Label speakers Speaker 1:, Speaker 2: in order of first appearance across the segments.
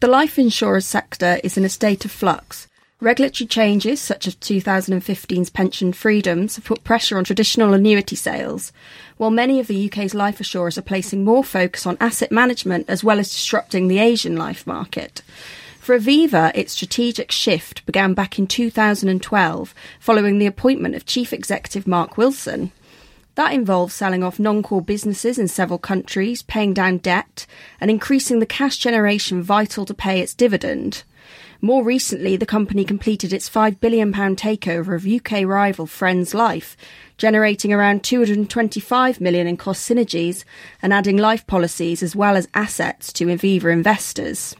Speaker 1: The life insurance sector is in a state of flux. Regulatory changes, such as 2015's pension freedoms, have put pressure on traditional annuity sales, while many of the UK's life assurers are placing more focus on asset management as well as disrupting the Asian life market. For Aviva, its strategic shift began back in 2012 following the appointment of Chief Executive Mark Wilson. That involves selling off non core businesses in several countries, paying down debt, and increasing the cash generation vital to pay its dividend. More recently, the company completed its £5 billion takeover of UK rival Friends Life, generating around £225 million in cost synergies and adding life policies as well as assets to Aviva investors.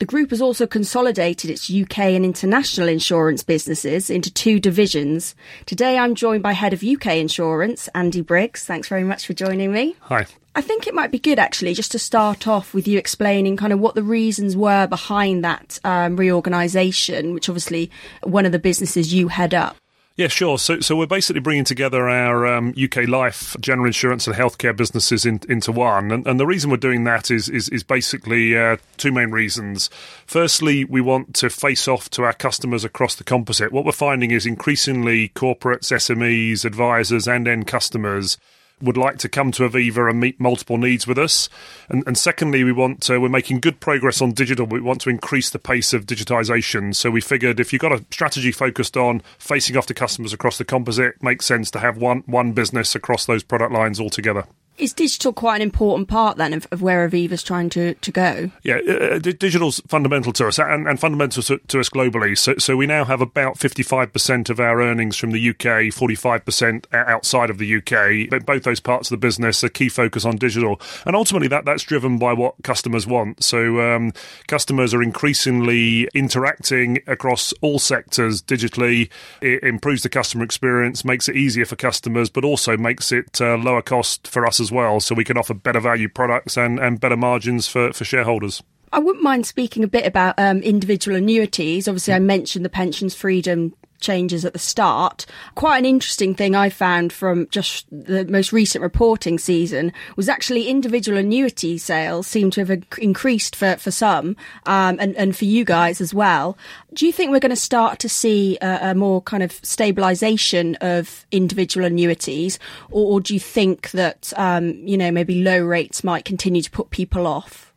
Speaker 1: The group has also consolidated its UK and international insurance businesses into two divisions. Today I'm joined by Head of UK Insurance, Andy Briggs. Thanks very much for joining me.
Speaker 2: Hi.
Speaker 1: I think it might be good actually just to start off with you explaining kind of what the reasons were behind that um, reorganisation, which obviously one of the businesses you head up.
Speaker 2: Yeah, sure. So, so we're basically bringing together our um, UK life, general insurance, and healthcare businesses in, into one. And, and, the reason we're doing that is is, is basically uh, two main reasons. Firstly, we want to face off to our customers across the composite. What we're finding is increasingly corporates, SMEs, advisors, and end customers would like to come to Aviva and meet multiple needs with us. And, and secondly, we want to, we're making good progress on digital. We want to increase the pace of digitization. So we figured if you've got a strategy focused on facing off to customers across the composite, it makes sense to have one one business across those product lines altogether.
Speaker 1: Is digital quite an important part then of, of where Aviva's trying to, to go?
Speaker 2: Yeah, uh, uh digital's fundamental to us and, and fundamental to, to, us globally. So, so we now have about 55% of our earnings from the UK, 45% outside of the UK. But both those parts of the business, a key focus on digital. And ultimately, that, that's driven by what customers want. So um, customers are increasingly interacting across all sectors digitally. It improves the customer experience, makes it easier for customers, but also makes it uh, lower cost for us as well, so we can offer better value products and, and better margins for, for shareholders.
Speaker 1: I wouldn't mind speaking a bit about um, individual annuities. Obviously, I mentioned the pensions freedom changes at the start. Quite an interesting thing I found from just the most recent reporting season was actually individual annuity sales seem to have increased for, for some um, and, and for you guys as well. Do you think we're going to start to see a, a more kind of stabilisation of individual annuities, or, or, do you think that um, you know maybe low rates might continue to put people off?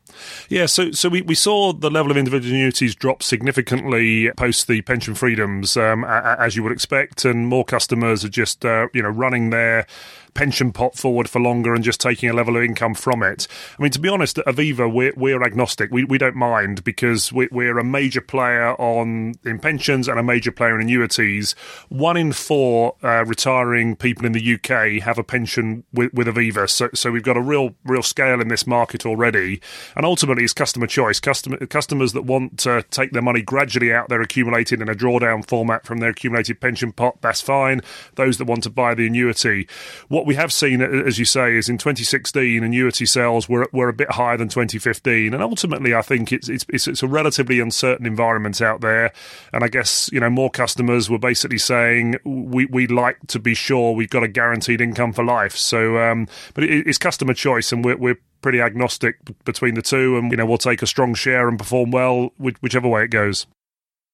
Speaker 2: Yeah, so so we, we saw the level of individual annuities drop significantly post the pension freedoms, um, as you would expect, and more customers are just uh, you know running their pension pot forward for longer and just taking a level of income from it. I mean, to be honest, at Aviva, we're, we're agnostic. We, we don't mind because we, we're a major player on in pensions and a major player in annuities. One in four uh, retiring people in the UK have a pension with, with Aviva, so so we've got a real real scale in this market already. And ultimately, it's customer choice. Customer customers that want to take their money gradually out, they're accumulating in a drawdown format from their accumulated pension pot. That's fine. Those that want to buy the annuity, what what we have seen, as you say, is in 2016, annuity sales were were a bit higher than 2015, and ultimately, I think it's it's it's a relatively uncertain environment out there, and I guess you know more customers were basically saying we we like to be sure we've got a guaranteed income for life. So, um, but it, it's customer choice, and we're, we're pretty agnostic between the two, and you know we'll take a strong share and perform well whichever way it goes.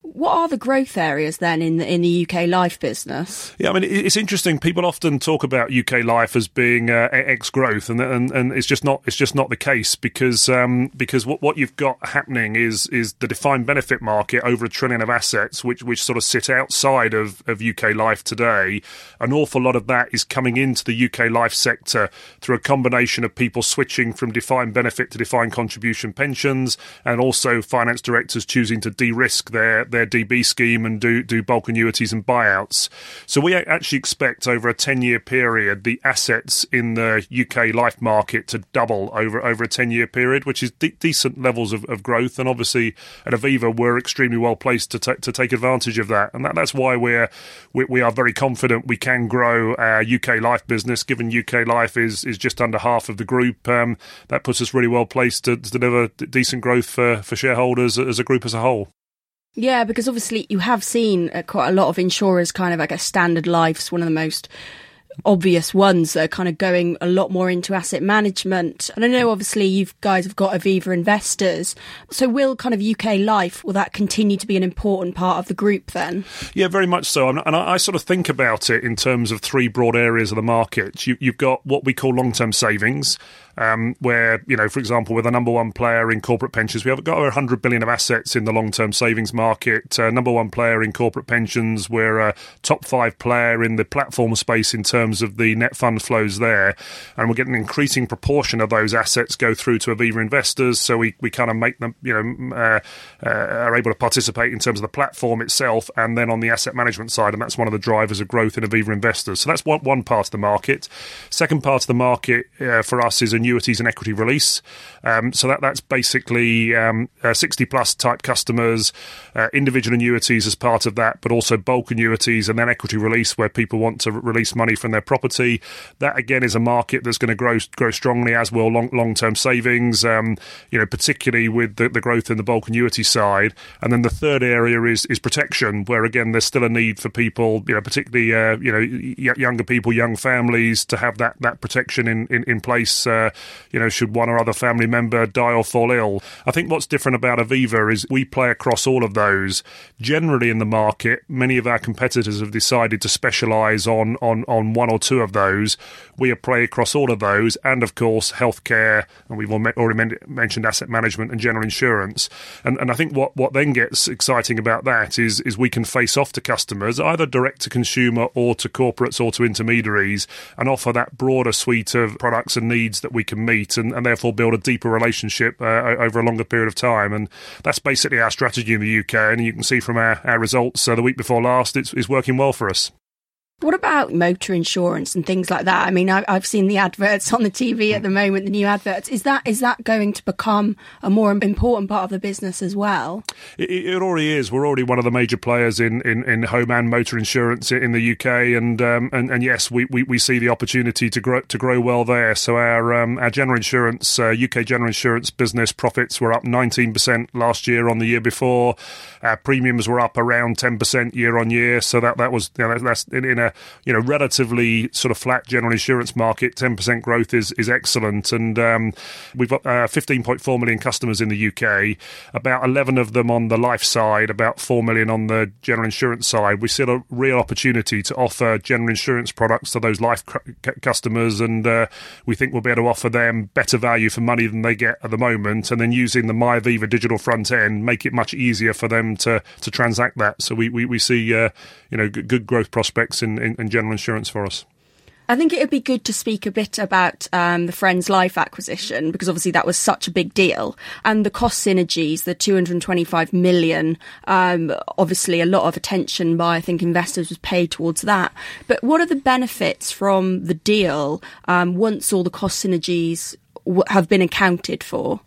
Speaker 1: What are the growth areas then in the in the UK life business?
Speaker 2: Yeah, I mean it's interesting. People often talk about UK life as being uh, ex growth, and, and and it's just not it's just not the case because um, because what, what you've got happening is is the defined benefit market over a trillion of assets, which which sort of sit outside of, of UK life today. An awful lot of that is coming into the UK life sector through a combination of people switching from defined benefit to defined contribution pensions, and also finance directors choosing to de-risk their their DB scheme and do do bulk annuities and buyouts. So we actually expect over a ten year period the assets in the UK life market to double over over a ten year period, which is de- decent levels of, of, growth. And obviously at Aviva we're extremely well placed to to take advantage of that, and that, that's why we're we, we are very confident we can grow our UK life business. Given UK life is is just under half of the group, um, that puts us really well placed to, to deliver decent growth for for shareholders as a group as a whole.
Speaker 1: Yeah, because obviously you have seen uh, quite a lot of insurers kind of, I guess, standard life's one of the most obvious ones that are kind of going a lot more into asset management. And I know obviously you guys have got Aviva Investors. So will kind of UK Life, will that continue to be an important part of the group then?
Speaker 2: Yeah, very much so. And I, sort of think about it in terms of three broad areas of the market. You, you've got what we call long term savings um, where, you know, for example, we're the number one player in corporate pensions. We have got over 100 billion of assets in the long term savings market, uh, number one player in corporate pensions. We're a top five player in the platform space in terms of the net fund flows there. And we're getting an increasing proportion of those assets go through to Aviva investors. So we, we kind of make them, you know, uh, uh, are able to participate in terms of the platform itself and then on the asset management side. And that's one of the drivers of growth in Aviva investors. So that's one, one part of the market. Second part of the market uh, for us is a annuities and equity release. Um, so that that's basically um, uh, 60 plus type customers, uh, individual annuities as part of that, but also bulk annuities and then equity release where people want to release money from their property. That again is a market that's going to grow grow strongly as long long term savings. Um, you know, particularly with the, the growth in the bulk annuity side. And then the third area is is protection, where again there's still a need for people, you know, particularly uh, you know y- younger people, young families, to have that that protection in in, in place. Uh, you know, should one or other family member die or fall ill. I think what's different about Aviva is we play across all of those. Generally, in the market, many of our competitors have decided to specialise on, on, on one or two of those. We play across all of those, and of course, healthcare, and we've already mentioned asset management and general insurance. And, and I think what, what then gets exciting about that is, is we can face off to customers, either direct to consumer or to corporates or to intermediaries, and offer that broader suite of products and needs that we can meet and, and therefore build a deeper relationship uh, over a longer period of time. And that's basically our strategy in the UK. And you can see from our, our results uh, the week before last, it's, it's working well for us.
Speaker 1: What about motor insurance and things like that? I mean, I, have seen the adverts on the TV at the moment, the new adverts. Is that is that going to become a more important part of the business as well?
Speaker 2: It, it already is. We're already one of the major players in, in, in home and motor insurance in the UK, and um, and, and yes, we, we, we see the opportunity to grow to grow well there. So our um, our general insurance uh, UK general insurance business profits were up 19% last year on the year before. Our premiums were up around 10% year on year. So that that was you know, that's in, in a you know relatively sort of flat general insurance market, ten percent growth is is excellent, and um, we've got uh, fifteen point four million customers in the UK. About eleven of them on the life side, about four million on the general insurance side. We see a real opportunity to offer general insurance products to those life customers, and uh, we think we'll be able to offer them better value for money than they get at the moment, and then using the MyAviva digital front end, make it much easier for them to to transact that. So we we, we see uh, you know good growth prospects in in, in general insurance for us.
Speaker 1: I think it would be good to speak a bit about um, the Friends Life acquisition because obviously that was such a big deal and the cost synergies, the 225 million. Um, obviously, a lot of attention by I think investors was paid towards that. But what are the benefits from the deal um, once all the cost synergies have been accounted for?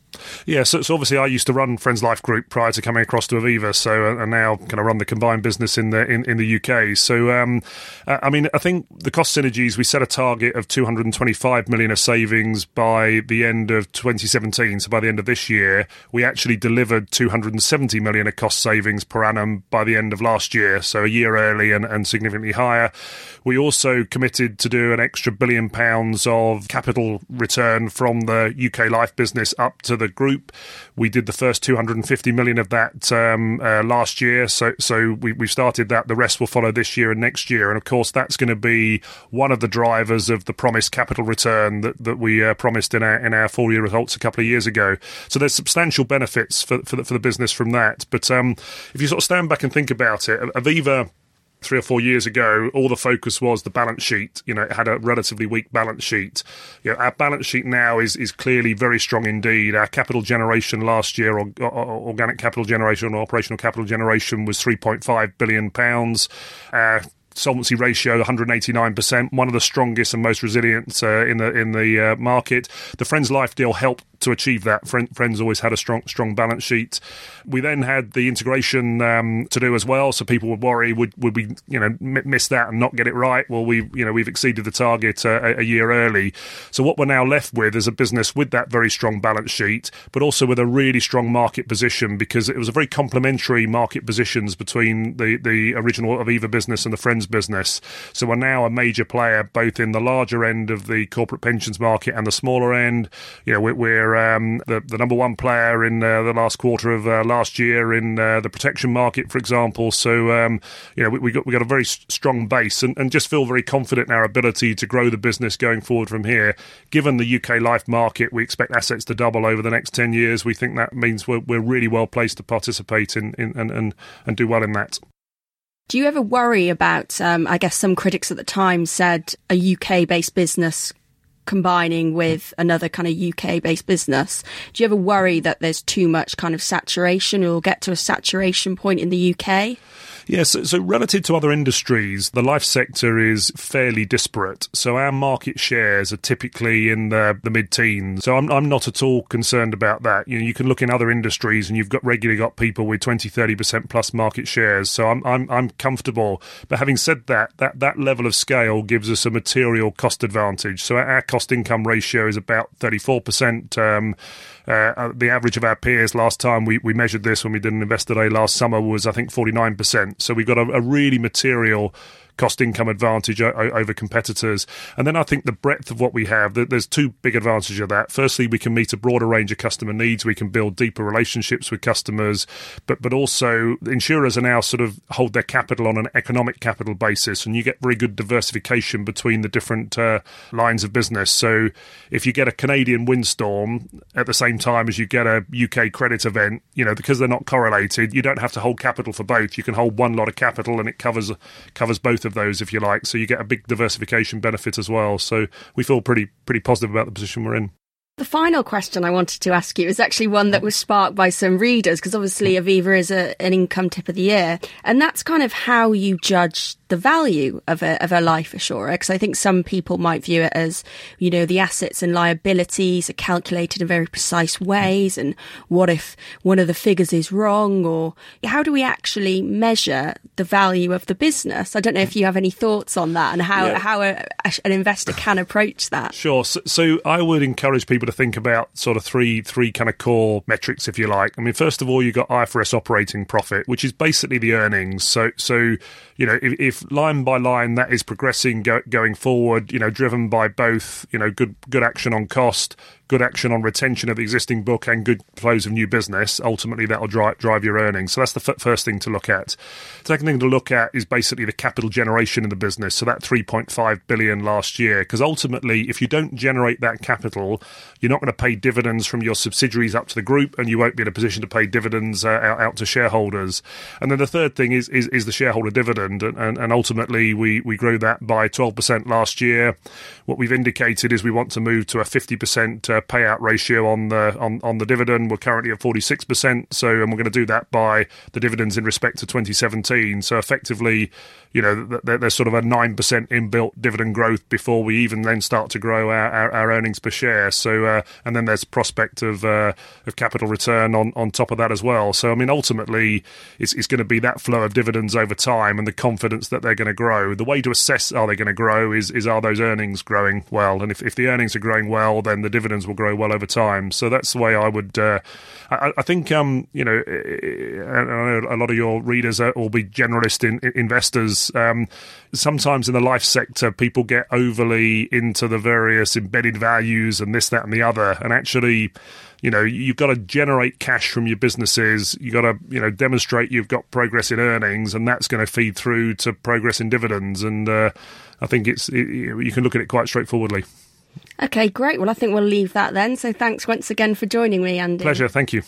Speaker 2: Yeah, so, so, obviously I used to run Friends Life Group prior to coming across to Aviva, so uh, and now kind of run the combined business in the in, in the UK. So um, uh, I mean, I think the cost synergies we set a target of 225 million of savings by the end of 2017. So by the end of this year, we actually delivered 270 million of cost savings per annum by the end of last year. So a year early and, and significantly higher. We also committed to do an extra billion pounds of capital return from the UK Life business up to the group. We did the first 250 million of that um, uh, last year, so so we, we started that. The rest will follow this year and next year, and of course that's going to be one of the drivers of the promised capital return that that we uh, promised in our in our full year results a couple of years ago. So there's substantial benefits for for the, for the business from that. But um, if you sort of stand back and think about it, Aviva three or four years ago, all the focus was the balance sheet. You know, it had a relatively weak balance sheet. You know, our balance sheet now is is clearly very strong indeed. Our capital generation last year, or, or organic capital generation, or operational capital generation, was three point five billion pounds. Our solvency ratio 189%, one of the strongest and most resilient uh, in the in the uh, market. The Friends Life deal helped to achieve that, Friends always had a strong strong balance sheet. We then had the integration um, to do as well, so people would worry would would we you know miss that and not get it right? Well, we you know we've exceeded the target uh, a, a year early. So what we're now left with is a business with that very strong balance sheet, but also with a really strong market position because it was a very complementary market positions between the the original Aviva business and the Friends business. So we're now a major player both in the larger end of the corporate pensions market and the smaller end. You know, we're, we're um, the, the number one player in uh, the last quarter of uh, last year in uh, the protection market, for example. So, um, you know, we, we, got we got a very strong base and, and just feel very confident in our ability to grow the business going forward from here. Given the UK life market, we expect assets to double over the next 10 years. We think that means we're, we're really well placed to participate in, in and, and, and do well in that.
Speaker 1: Do you ever worry about, um, I guess some critics at the time said a UK based business combining with another kind of UK based business. Do you ever worry that there's too much kind of saturation or get to a saturation point in the UK?
Speaker 2: Yes, so, so, relative to other industries, the life sector is fairly disparate. So our market shares are typically in the, the mid-teens. So I'm, I'm not at all concerned about that. You know, you can look in other industries and you've got regularly got people with 20, 30% plus market shares. So I'm, I'm, I'm comfortable. But having said that, that, that level of scale gives us a material cost advantage. So our cost income ratio is about 34%. Um, uh, uh, the average of our peers last time we, we measured this when we did an investor day last summer was, I think, 49%. So we've got a, a really material cost income advantage over competitors. And then I think the breadth of what we have, there's two big advantages of that. Firstly, we can meet a broader range of customer needs. We can build deeper relationships with customers, but but also insurers are now sort of hold their capital on an economic capital basis, and you get very good diversification between the different uh, lines of business. So if you get a Canadian windstorm at the same time as you get a UK credit event, you know because they're not correlated, you don't have to hold capital for both. You can hold one lot of capital, and it covers covers both both of those, if you like. So you get a big diversification benefit as well. So we feel pretty pretty positive about the position we're in.
Speaker 1: The final question I wanted to ask you is actually one that was sparked by some readers because obviously mm. Aviva is a, an income tip of the year, and that's kind of how you judge the value of a, of a life assurer. Because I think some people might view it as, you know, the assets and liabilities are calculated in very precise ways. And what if one of the figures is wrong? Or how do we actually measure the value of the business? I don't know if you have any thoughts on that and how, yeah. how a, an investor can approach that.
Speaker 2: Sure. So, so I would encourage people to think about sort of three, three kind of core metrics, if you like. I mean, first of all, you've got IFRS operating profit, which is basically the earnings. So, so, you know, if, if line by line that is progressing go, going forward, you know, driven by both, you know, good good action on cost, good action on retention of existing book and good flows of new business, ultimately that'll drive, drive your earnings. So that's the f- first thing to look at. Second thing to look at is basically the capital generation in the business. So that 3.5 billion last year, because ultimately, if you don't generate that capital, you're not going to pay dividends from your subsidiaries up to the group, and you won't be in a position to pay dividends uh, out, out, to shareholders. And then the third thing is is, is the shareholder dividend, and, and, and ultimately we we grew that by 12% last year. What we've indicated is we want to move to a 50% uh, payout ratio on the on, on the dividend. We're currently at 46%, so and we're going to do that by the dividends in respect to 2017. So effectively, you know, there's sort of a 9% inbuilt dividend growth before we even then start to grow our, our, our earnings per share. So uh, and then there's prospect of uh, of capital return on, on top of that as well. So I mean, ultimately, it's, it's going to be that flow of dividends over time and the confidence that they're going to grow. The way to assess are they going to grow is is are those earnings growing well, and if if the earnings are growing well, then the dividends will will grow well over time. So that's the way I would. Uh, I, I, think um, you know, a lot of your readers are, will be generalist in, in investors. Um, sometimes in the life sector, people get overly into the various embedded values and this, that, and the other, and actually you know you've got to generate cash from your businesses you've got to you know demonstrate you've got progress in earnings and that's going to feed through to progress in dividends and uh, i think it's it, you can look at it quite straightforwardly
Speaker 1: Okay, great. Well, I think we'll leave that then. So thanks once again for joining me, Andy.
Speaker 2: Pleasure. Thank you.